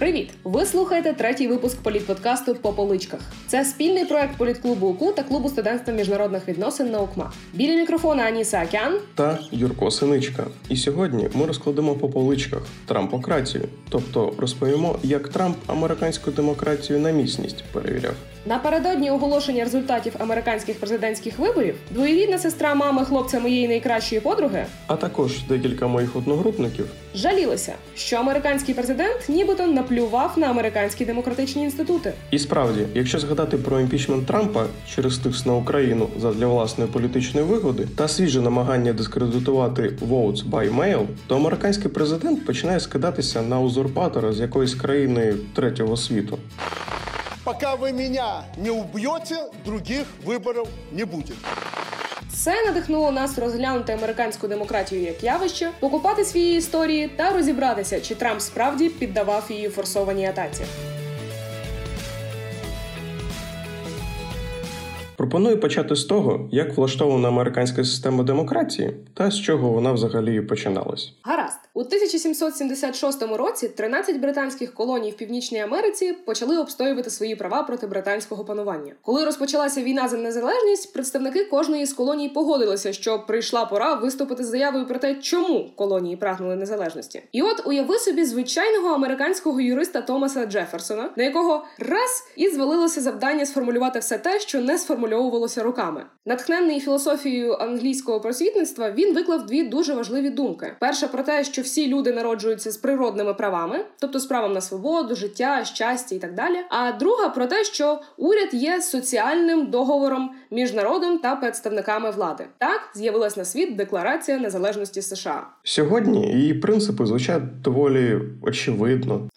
Привіт! Ви слухаєте третій випуск політподкасту по поличках. Це спільний проект політклубу УКУ та клубу студентства міжнародних відносин УКМА. Біля мікрофона Аніса Акян та Юрко Синичка. І сьогодні ми розкладемо по поличках Трампократію, тобто розповімо, як Трамп американську демократію на міцність перевіряв. Напередодні оголошення результатів американських президентських виборів двоєрідна сестра мами хлопця моєї найкращої подруги, а також декілька моїх одногрупників жалілися, що американський президент нібито наплював на американські демократичні інститути. І справді, якщо згадати про імпічмент Трампа через тиск на Україну задля власної політичної вигоди та свіже намагання дискредитувати votes by mail, то американський президент починає скидатися на узурпатора з якоїсь країни третього світу. Пока ви мене не уб'єте, других виборів не буде. Це надихнуло нас розглянути американську демократію як явище, покупати свої історії та розібратися, чи Трамп справді піддавав її форсованій атаці. Пропоную почати з того, як влаштована американська система демократії та з чого вона взагалі починалась. Гаразд. У 1776 році 13 британських колоній в Північній Америці почали обстоювати свої права проти британського панування. Коли розпочалася війна за незалежність, представники кожної з колоній погодилися, що прийшла пора виступити з заявою про те, чому колонії прагнули незалежності. І от уяви собі звичайного американського юриста Томаса Джеферсона, на якого раз і звалилося завдання сформулювати все те, що не сформульовувалося руками. Натхнений філософією англійського просвітництва, він виклав дві дуже важливі думки: перша про те, що всі люди народжуються з природними правами, тобто з правом на свободу, життя, щастя і так далі. А друга про те, що уряд є соціальним договором між народом та представниками влади. Так з'явилась на світ Декларація Незалежності США. Сьогодні її принципи звучать доволі очевидно.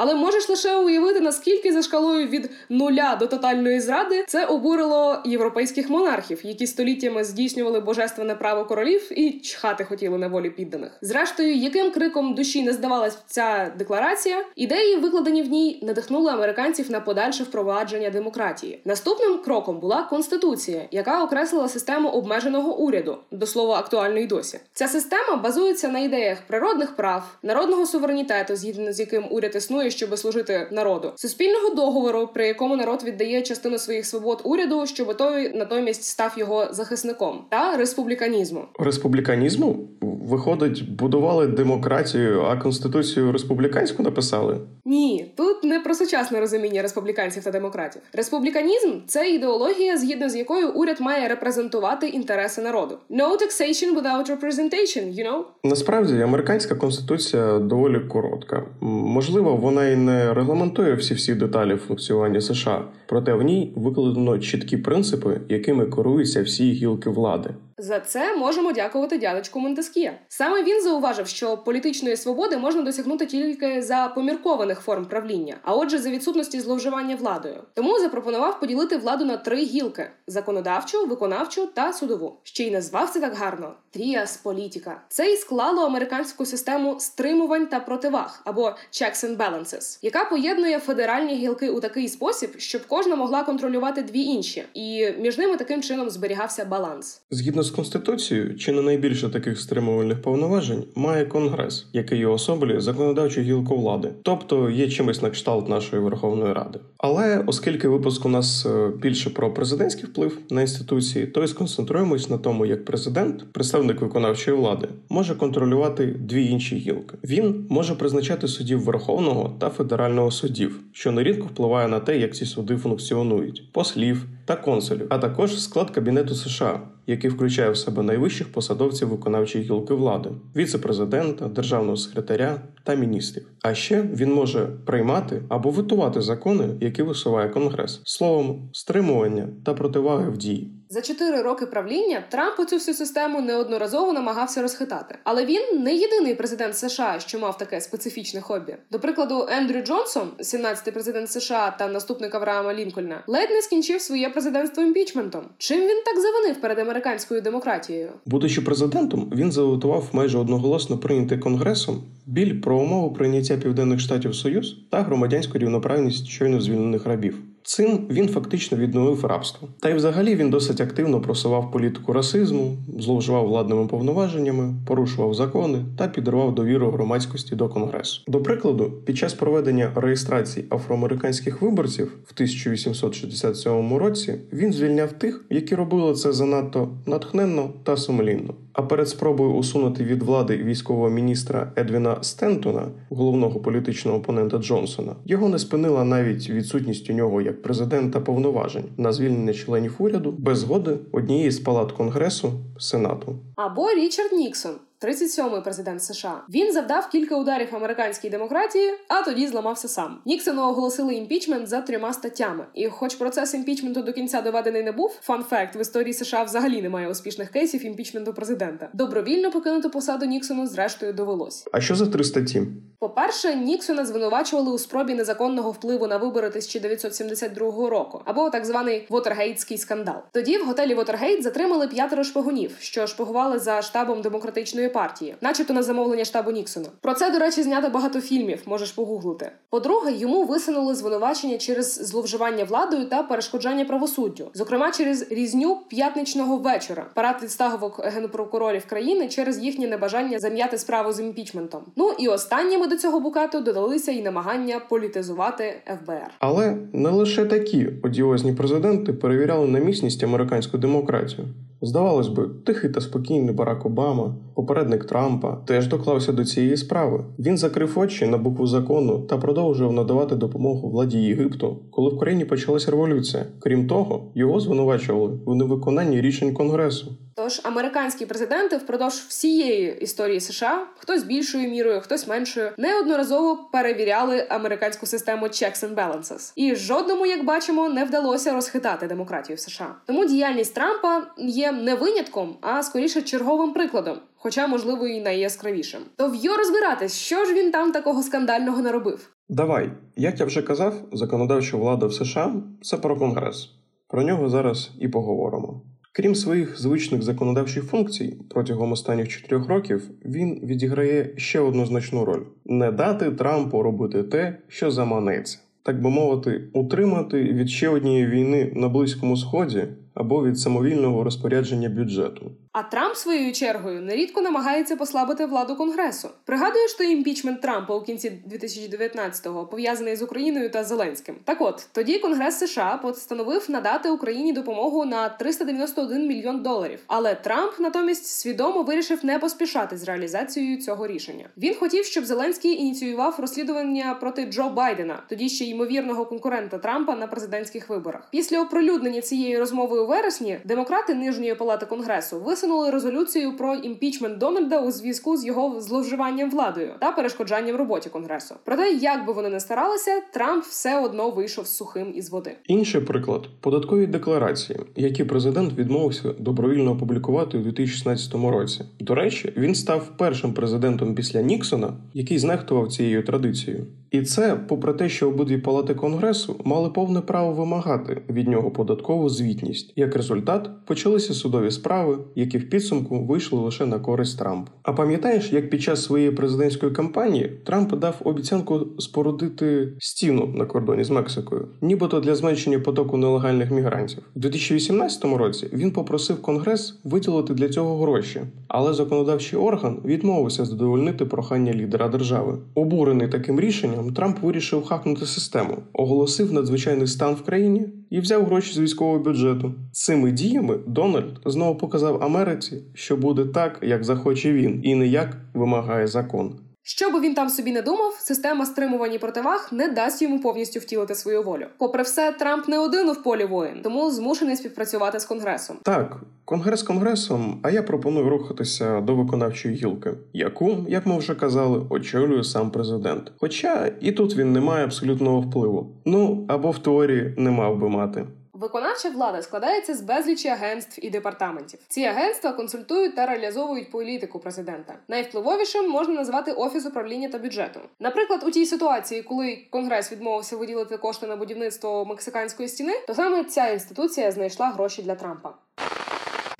Але можеш лише уявити, наскільки за шкалою від нуля до тотальної зради це обурило європейських монархів, які століттями здійснювали божественне право королів і чхати хотіли на волі підданих. Зрештою, яким криком душі не здавалась ця декларація, ідеї, викладені в ній, надихнули американців на подальше впровадження демократії. Наступним кроком була конституція, яка окреслила систему обмеженого уряду, до слова актуально й досі. Ця система базується на ідеях природних прав, народного суверенітету, згідно з яким уряд існує, щоб служити народу, суспільного договору, при якому народ віддає частину своїх свобод уряду, щоб той натомість став його захисником, та республіканізму. Республіканізму виходить, будували демократію, а конституцію республіканську написали? Ні, тут не про сучасне розуміння республіканців та демократів. Республіканізм це ідеологія, згідно з якою уряд має репрезентувати інтереси народу. No taxation without representation, you know? Насправді американська конституція доволі коротка. Можливо, вона і не регламентує всі всі деталі функціонування США, проте в ній викладено чіткі принципи, якими керуються всі гілки влади. За це можемо дякувати дядечку Монтескія. Саме він зауважив, що політичної свободи можна досягнути тільки за поміркованих форм правління, а отже, за відсутності зловживання владою. Тому запропонував поділити владу на три гілки: законодавчу, виконавчу та судову. Ще й назвав це так гарно: тріас політика. Це й склало американську систему стримувань та противаг або checks and balances, яка поєднує федеральні гілки у такий спосіб, щоб кожна могла контролювати дві інші, і між ними таким чином зберігався баланс. Згідно з конституцією, чи не найбільше таких стримувальних повноважень має конгрес, який особлює законодавчу гілку влади, тобто є чимось на кшталт нашої Верховної Ради. Але оскільки випуск у нас е, більше про президентський вплив на інституції, то і сконцентруємось на тому, як президент, представник виконавчої влади, може контролювати дві інші гілки. Він може призначати суддів Верховного та федерального суддів, що нерідко впливає на те, як ці суди функціонують, послів та консулів, а також склад кабінету США який включає в себе найвищих посадовців виконавчої гілки влади віце-президента, державного секретаря та міністрів. А ще він може приймати або витувати закони, які висуває конгрес, словом, стримування та противаги в дії. За чотири роки правління Трамп цю всю систему неодноразово намагався розхитати. Але він не єдиний президент США, що мав таке специфічне хобі. До прикладу, Ендрю Джонсон, 17-й президент США та наступник Авраама Лінкольна, ледь не скінчив своє президентство імпічментом. Чим він так завинив перед американською демократією? Будучи президентом, він завотував майже одноголосно прийнятий конгресом біль про умову прийняття південних штатів Союз та громадянську рівноправність щойно звільнених рабів. Цим він фактично відновив рабство. Та й взагалі він досить активно просував політику расизму, зловживав владними повноваженнями, порушував закони та підривав довіру громадськості до конгресу. До прикладу, під час проведення реєстрації афроамериканських виборців в 1867 році він звільняв тих, які робили це занадто натхненно та сумлінно. А перед спробою усунути від влади військового міністра Едвіна Стентона, головного політичного опонента Джонсона, його не спинила навіть відсутність у нього як президента повноважень на звільнення членів уряду без згоди однієї з палат конгресу Сенату. Або Річард Ніксон. 37-й президент США. Він завдав кілька ударів американській демократії, а тоді зламався сам. Ніксону оголосили імпічмент за трьома статтями. І, хоч процес імпічменту до кінця доведений не був, фан факт в історії США взагалі немає успішних кейсів імпічменту президента. Добровільно покинути посаду Ніксону зрештою довелось. А що за три статті? По-перше, Ніксона звинувачували у спробі незаконного впливу на вибори 1972 року, або так званий Вотергейтський скандал. Тоді в готелі Вотергейт затримали п'ятеро шпигунів, що шпигували за штабом демократичної партії, начебто на замовлення штабу Ніксона. Про це, до речі, знято багато фільмів, можеш погуглити. По-друге, йому висунули звинувачення через зловживання владою та перешкоджання правосуддю, зокрема через різню п'ятничного вечора, парад відставок генпрокурорів країни через їхнє небажання зам'яти справу з імпічментом. Ну і останніми до цього букату додалися і намагання політизувати ФБР. Але не лише такі одіозні президенти перевіряли на міцність американську демократію. Здавалось би, тихий та спокійний Барак Обама, попередник Трампа, теж доклався до цієї справи. Він закрив очі на букву закону та продовжував надавати допомогу владі Єгипту, коли в країні почалася революція. Крім того, його звинувачували в невиконанні рішень Конгресу. Тож американські президенти впродовж всієї історії США, хтось більшою мірою, хтось меншою, неодноразово перевіряли американську систему checks and balances. І жодному, як бачимо, не вдалося розхитати демократію в США. Тому діяльність Трампа є не винятком, а скоріше черговим прикладом. Хоча, можливо, і найяскравішим. То в'йо розбиратись, що ж він там такого скандального наробив. Давай, як я вже казав, законодавча влада в США це про конгрес. Про нього зараз і поговоримо. Крім своїх звичних законодавчих функцій, протягом останніх чотирьох років він відіграє ще одну значну роль: не дати Трампу робити те, що заманеться, так би мовити, утримати від ще однієї війни на Близькому Сході або від самовільного розпорядження бюджету. А Трамп своєю чергою нерідко намагається послабити владу конгресу. Пригадуєш той імпічмент Трампа у кінці 2019-го, пов'язаний з Україною та Зеленським. Так от тоді Конгрес США постановив надати Україні допомогу на 391 мільйон доларів. Але Трамп натомість свідомо вирішив не поспішати з реалізацією цього рішення. Він хотів, щоб Зеленський ініціював розслідування проти Джо Байдена, тоді ще ймовірного конкурента Трампа на президентських виборах. Після оприлюднення цієї розмови у вересні демократи нижньої палати конгресу висунули резолюцію про імпічмент Дональда у зв'язку з його зловживанням владою та перешкоджанням роботі конгресу. Проте, як би вони не старалися, Трамп все одно вийшов сухим із води. Інший приклад податкові декларації, які президент відмовився добровільно опублікувати у 2016 році. До речі, він став першим президентом після Ніксона, який знехтував цією традицією. І це попри те, що обидві палати конгресу мали повне право вимагати від нього податкову звітність. Як результат, почалися судові справи, які в підсумку вийшли лише на користь Трампу. А пам'ятаєш, як під час своєї президентської кампанії Трамп дав обіцянку спорудити стіну на кордоні з Мексикою, нібито для зменшення потоку нелегальних мігрантів. У 2018 році він попросив Конгрес виділити для цього гроші, але законодавчий орган відмовився задовольнити прохання лідера держави. Обурений таким рішенням, Трамп вирішив хакнути систему, оголосив надзвичайний стан в країні і взяв гроші з військового бюджету. Цими діями Дональд знову показав Америці, що буде так, як захоче він, і не як вимагає закон. Що би він там собі не думав, система стримувань і противаг не дасть йому повністю втілити свою волю. Попри все, Трамп не один в полі воїн, тому змушений співпрацювати з конгресом. Так, конгрес конгресом, а я пропоную рухатися до виконавчої гілки, яку, як ми вже казали, очолює сам президент. Хоча і тут він не має абсолютного впливу. Ну або в теорії не мав би мати. Виконавча влада складається з безлічі агентств і департаментів. Ці агентства консультують та реалізовують політику президента. Найвпливовішим можна назвати офіс управління та бюджету. Наприклад, у тій ситуації, коли конгрес відмовився виділити кошти на будівництво мексиканської стіни, то саме ця інституція знайшла гроші для Трампа.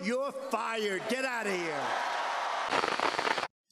You're fired. Get out of here.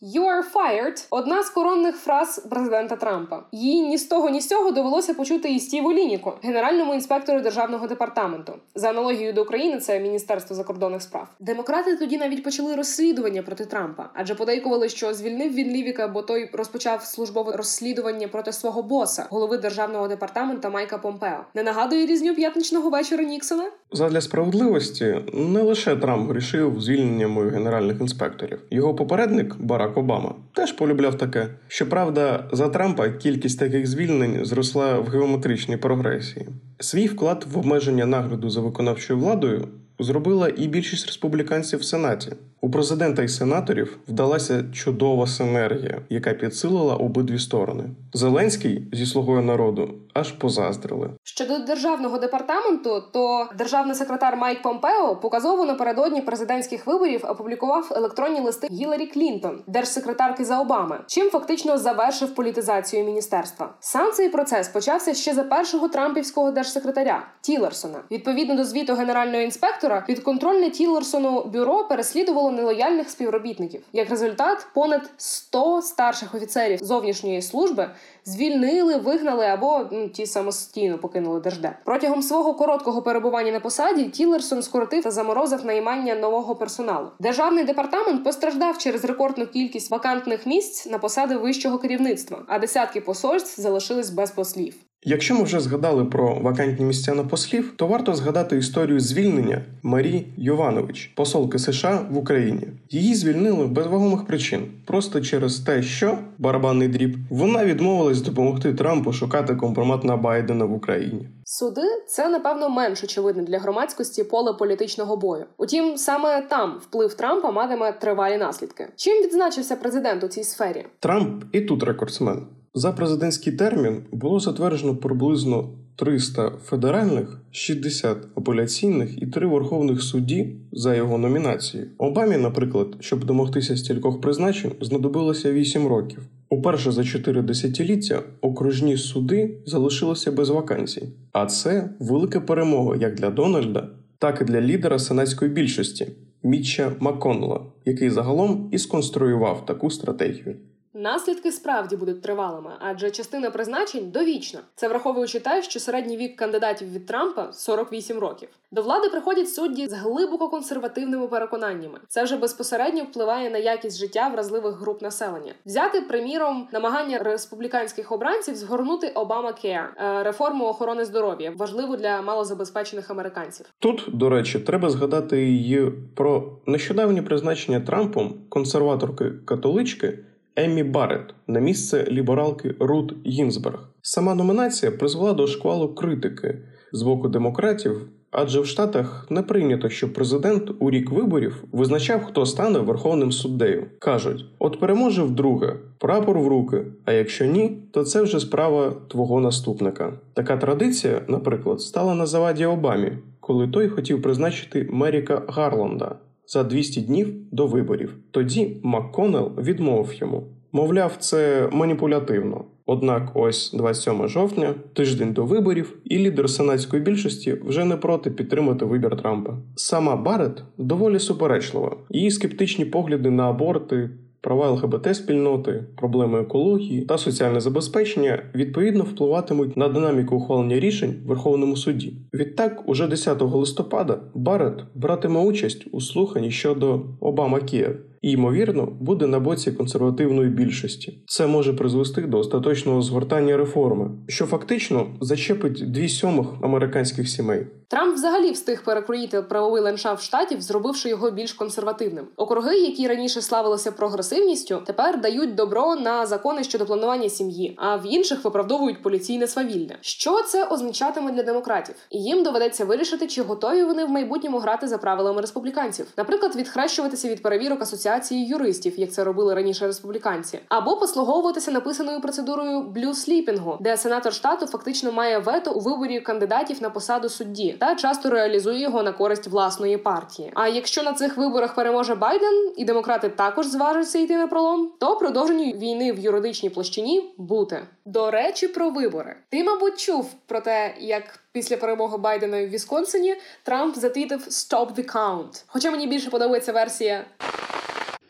You are fired – одна з коронних фраз президента Трампа. Її ні з того, ні з цього довелося почути і Стіву Лініку, генеральному інспектору державного департаменту. За аналогією до України, це Міністерство закордонних справ. Демократи тоді навіть почали розслідування проти Трампа, адже подейкували, що звільнив він Лівіка, бо той розпочав службове розслідування проти свого боса, голови державного департамента Майка Помпео. Не нагадує різню п'ятничного вечора Ніксона? Задля справедливості не лише Трамп грішив звільненнями генеральних інспекторів. Його попередник Барак Обама теж полюбляв таке. Щоправда, за Трампа кількість таких звільнень зросла в геометричній прогресії. Свій вклад в обмеження нагляду за виконавчою владою зробила і більшість республіканців в сенаті. У президента і сенаторів вдалася чудова синергія, яка підсилила обидві сторони. Зеленський зі слугою народу аж позаздрили. Щодо державного департаменту, то державний секретар Майк Помпео показово напередодні президентських виборів опублікував електронні листи Гіларі Клінтон, держсекретарки за Обами, чим фактично завершив політизацію міністерства. Сам цей процес почався ще за першого трампівського держсекретаря Тілерсона. Відповідно до звіту генерального інспектора, підконтрольне Тілерсону бюро переслідувало нелояльних співробітників. Як результат, понад 100 старших офіцерів зовнішньої служби звільнили, вигнали або ну, ті самостійно покинули держдеп. Протягом свого короткого перебування на посаді Тілерсон скоротив та заморозив наймання нового персоналу. Державний департамент постраждав через рекордну кількість вакантних місць на посади вищого керівництва, а десятки посольств залишились без послів. Якщо ми вже згадали про вакантні місця на послів, то варто згадати історію звільнення Марі Йованович, посолки США в Україні. Її звільнили без вагомих причин, просто через те, що барабанний дріб вона відмовилась допомогти Трампу шукати компромат на Байдена в Україні. Суди це напевно менш очевидне для громадськості поле політичного бою. Утім, саме там вплив Трампа матиме тривалі наслідки. Чим відзначився президент у цій сфері? Трамп і тут рекордсмен. За президентський термін було затверджено приблизно 300 федеральних, 60 апеляційних і 3 верховних судді за його номінації. Обамі, наприклад, щоб домогтися стількох призначень, знадобилося 8 років. Уперше за 4 десятиліття окружні суди залишилися без вакансій, а це велика перемога як для Дональда, так і для лідера сенатської більшості Мітча Макконнелла, який загалом і сконструював таку стратегію. Наслідки справді будуть тривалими, адже частина призначень довічна. Це враховуючи те, що середній вік кандидатів від Трампа 48 років. До влади приходять судді з глибоко консервативними переконаннями. Це вже безпосередньо впливає на якість життя вразливих груп населення. Взяти приміром намагання республіканських обранців згорнути Обама Care – реформу охорони здоров'я, важливу для малозабезпечених американців. Тут, до речі, треба згадати і про нещодавнє призначення Трампом консерваторки католички. Еммі Барретт на місце лібералки Рут Гінзберг. Сама номінація призвела до шквалу критики з боку демократів, адже в Штатах не прийнято, щоб президент у рік виборів визначав, хто стане верховним суддею. кажуть: от переможе вдруге, прапор в руки. А якщо ні, то це вже справа твого наступника. Така традиція, наприклад, стала на заваді Обамі, коли той хотів призначити Меріка Гарланда за 200 днів до виборів. Тоді МакКоннелл відмовив йому. Мовляв, це маніпулятивно. Однак, ось 27 жовтня, тиждень до виборів, і лідер сенатської більшості вже не проти підтримати вибір Трампа. Сама Барет доволі суперечлива. Її скептичні погляди на аборти. Права ЛГБТ спільноти, проблеми екології та соціальне забезпечення відповідно впливатимуть на динаміку ухвалення рішень в Верховному суді. Відтак, уже 10 листопада Барет братиме участь у слуханні щодо Обама Кієв і, ймовірно, буде на боці консервативної більшості. Це може призвести до остаточного згортання реформи, що фактично зачепить дві сьомих американських сімей. Трамп взагалі встиг перекроїти правовий ландшафт штатів, зробивши його більш консервативним. Округи, які раніше славилися прогресивністю, тепер дають добро на закони щодо планування сім'ї, а в інших виправдовують поліційне свавілля. Що це означатиме для демократів? І їм доведеться вирішити, чи готові вони в майбутньому грати за правилами республіканців, наприклад, відхрещуватися від перевірок асоціації юристів, як це робили раніше республіканці, або послуговуватися написаною процедурою блю-сліпінгу, де сенатор штату фактично має вето у виборі кандидатів на посаду судді та часто реалізує його на користь власної партії. А якщо на цих виборах переможе Байден і демократи також зважаться йти на пролом, то продовженню війни в юридичній площині бути. До речі, про вибори. Ти, мабуть, чув про те, як після перемоги Байдена в Вісконсині Трамп затвітив «Stop the count». Хоча мені більше подобається версія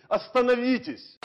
Остановитесь!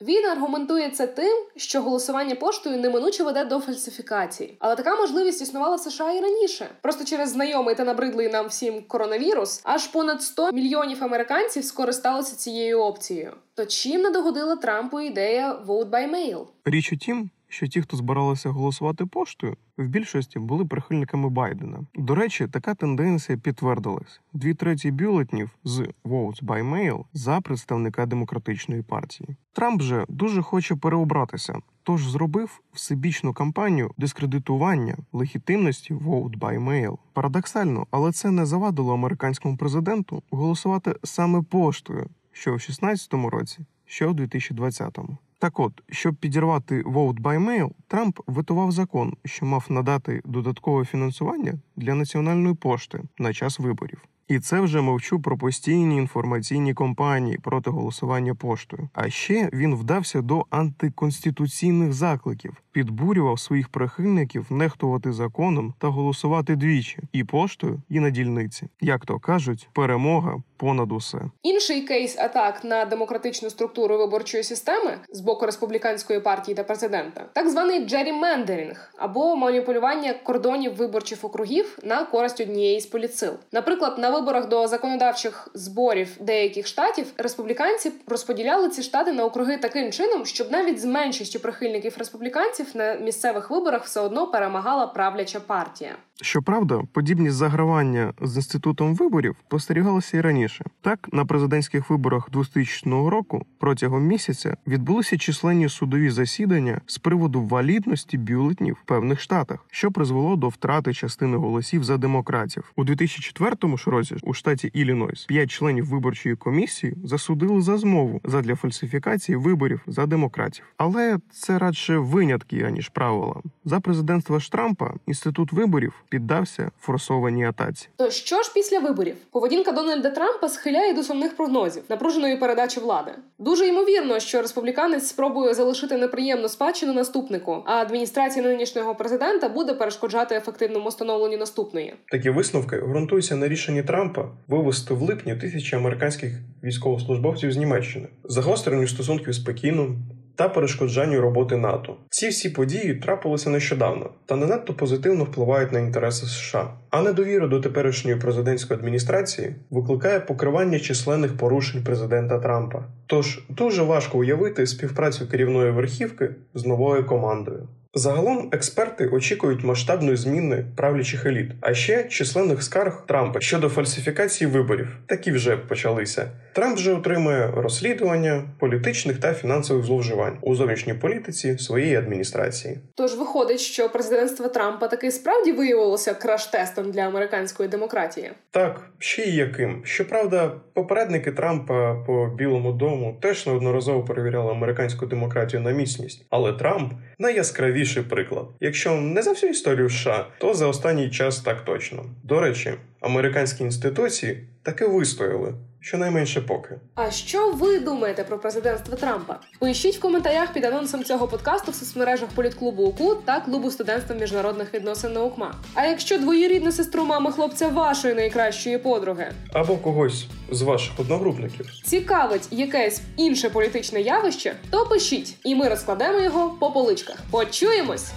Він аргументує це тим, що голосування поштою неминуче веде до фальсифікації. Але така можливість існувала в США і раніше. Просто через знайомий та набридлий нам всім коронавірус, аж понад 100 мільйонів американців скористалися цією опцією. То чим не догодила Трампу ідея «vote by mail»? Річ у тім, що ті, хто збиралися голосувати поштою, в більшості були прихильниками Байдена. До речі, така тенденція підтвердилась: дві треті бюлетнів з «votes by mail» за представника демократичної партії. Трамп же дуже хоче переобратися, тож зробив всебічну кампанію дискредитування легітимності «vote by mail». Парадоксально, але це не завадило американському президенту голосувати саме поштою, що в 2016 році, що в 2020-му. Так от, щоб підірвати vote by mail, Трамп витував закон, що мав надати додаткове фінансування для національної пошти на час виборів. І це вже мовчу про постійні інформаційні кампанії проти голосування поштою. А ще він вдався до антиконституційних закликів, підбурював своїх прихильників нехтувати законом та голосувати двічі і поштою, і на дільниці. Як то кажуть, перемога понад усе. Інший кейс атак на демократичну структуру виборчої системи з боку республіканської партії та президента, так званий джерімендерінг або маніпулювання кордонів виборчих округів на користь однієї з політсил. Наприклад, на виборах до законодавчих зборів деяких штатів республіканці розподіляли ці штати на округи таким чином, щоб навіть з меншістю прихильників республіканців на місцевих виборах все одно перемагала правляча партія. Щоправда, подібні загравання з інститутом виборів спостерігалися і раніше. Так, на президентських виборах 2000 року протягом місяця відбулися численні судові засідання з приводу валідності бюлетнів в певних штатах, що призвело до втрати частини голосів за демократів. У 2004 ж році у штаті Іллінойс п'ять членів виборчої комісії засудили за змову задля фальсифікації виборів за демократів. Але це радше винятки аніж правила. За президентства ж Трампа інститут виборів піддався форсованій атаці. То що ж після виборів? Поведінка Дональда Трампа схиляє до сумних прогнозів напруженої передачі влади. Дуже ймовірно, що республіканець спробує залишити неприємну спадщину наступнику, а адміністрація нинішнього президента буде перешкоджати ефективному встановленню наступної. Такі висновки ґрунтуються на рішенні Трампа вивести в липні тисячі американських військовослужбовців з Німеччини, загостренню стосунків з Пекіном та перешкоджанню роботи НАТО. Ці всі події трапилися нещодавно та не надто позитивно впливають на інтереси США. А недовіра до теперішньої президентської адміністрації викликає покривання численних порушень президента Трампа. Тож дуже важко уявити співпрацю керівної верхівки з новою командою. Загалом експерти очікують масштабної зміни правлячих еліт, а ще численних скарг Трампа щодо фальсифікації виборів. Такі вже почалися. Трамп вже отримує розслідування політичних та фінансових зловживань у зовнішній політиці своєї адміністрації. Тож виходить, що президентство Трампа таки справді виявилося краш-тестом для американської демократії. Так, ще й яким. Щоправда, попередники Трампа по Білому дому теж неодноразово перевіряли американську демократію на міцність, але Трамп найяскравіший приклад. Якщо не за всю історію США, то за останній час так точно. До речі, американські інституції таки вистояли. Щонайменше поки. А що ви думаєте про президентство Трампа? Пишіть в коментарях під анонсом цього подкасту в соцмережах політклубу УКУ та клубу студентства міжнародних відносин наукма. А якщо двоюрідна сестру мами хлопця вашої найкращої подруги або когось з ваших одногрупників цікавить якесь інше політичне явище, то пишіть, і ми розкладемо його по поличках. Почуємось!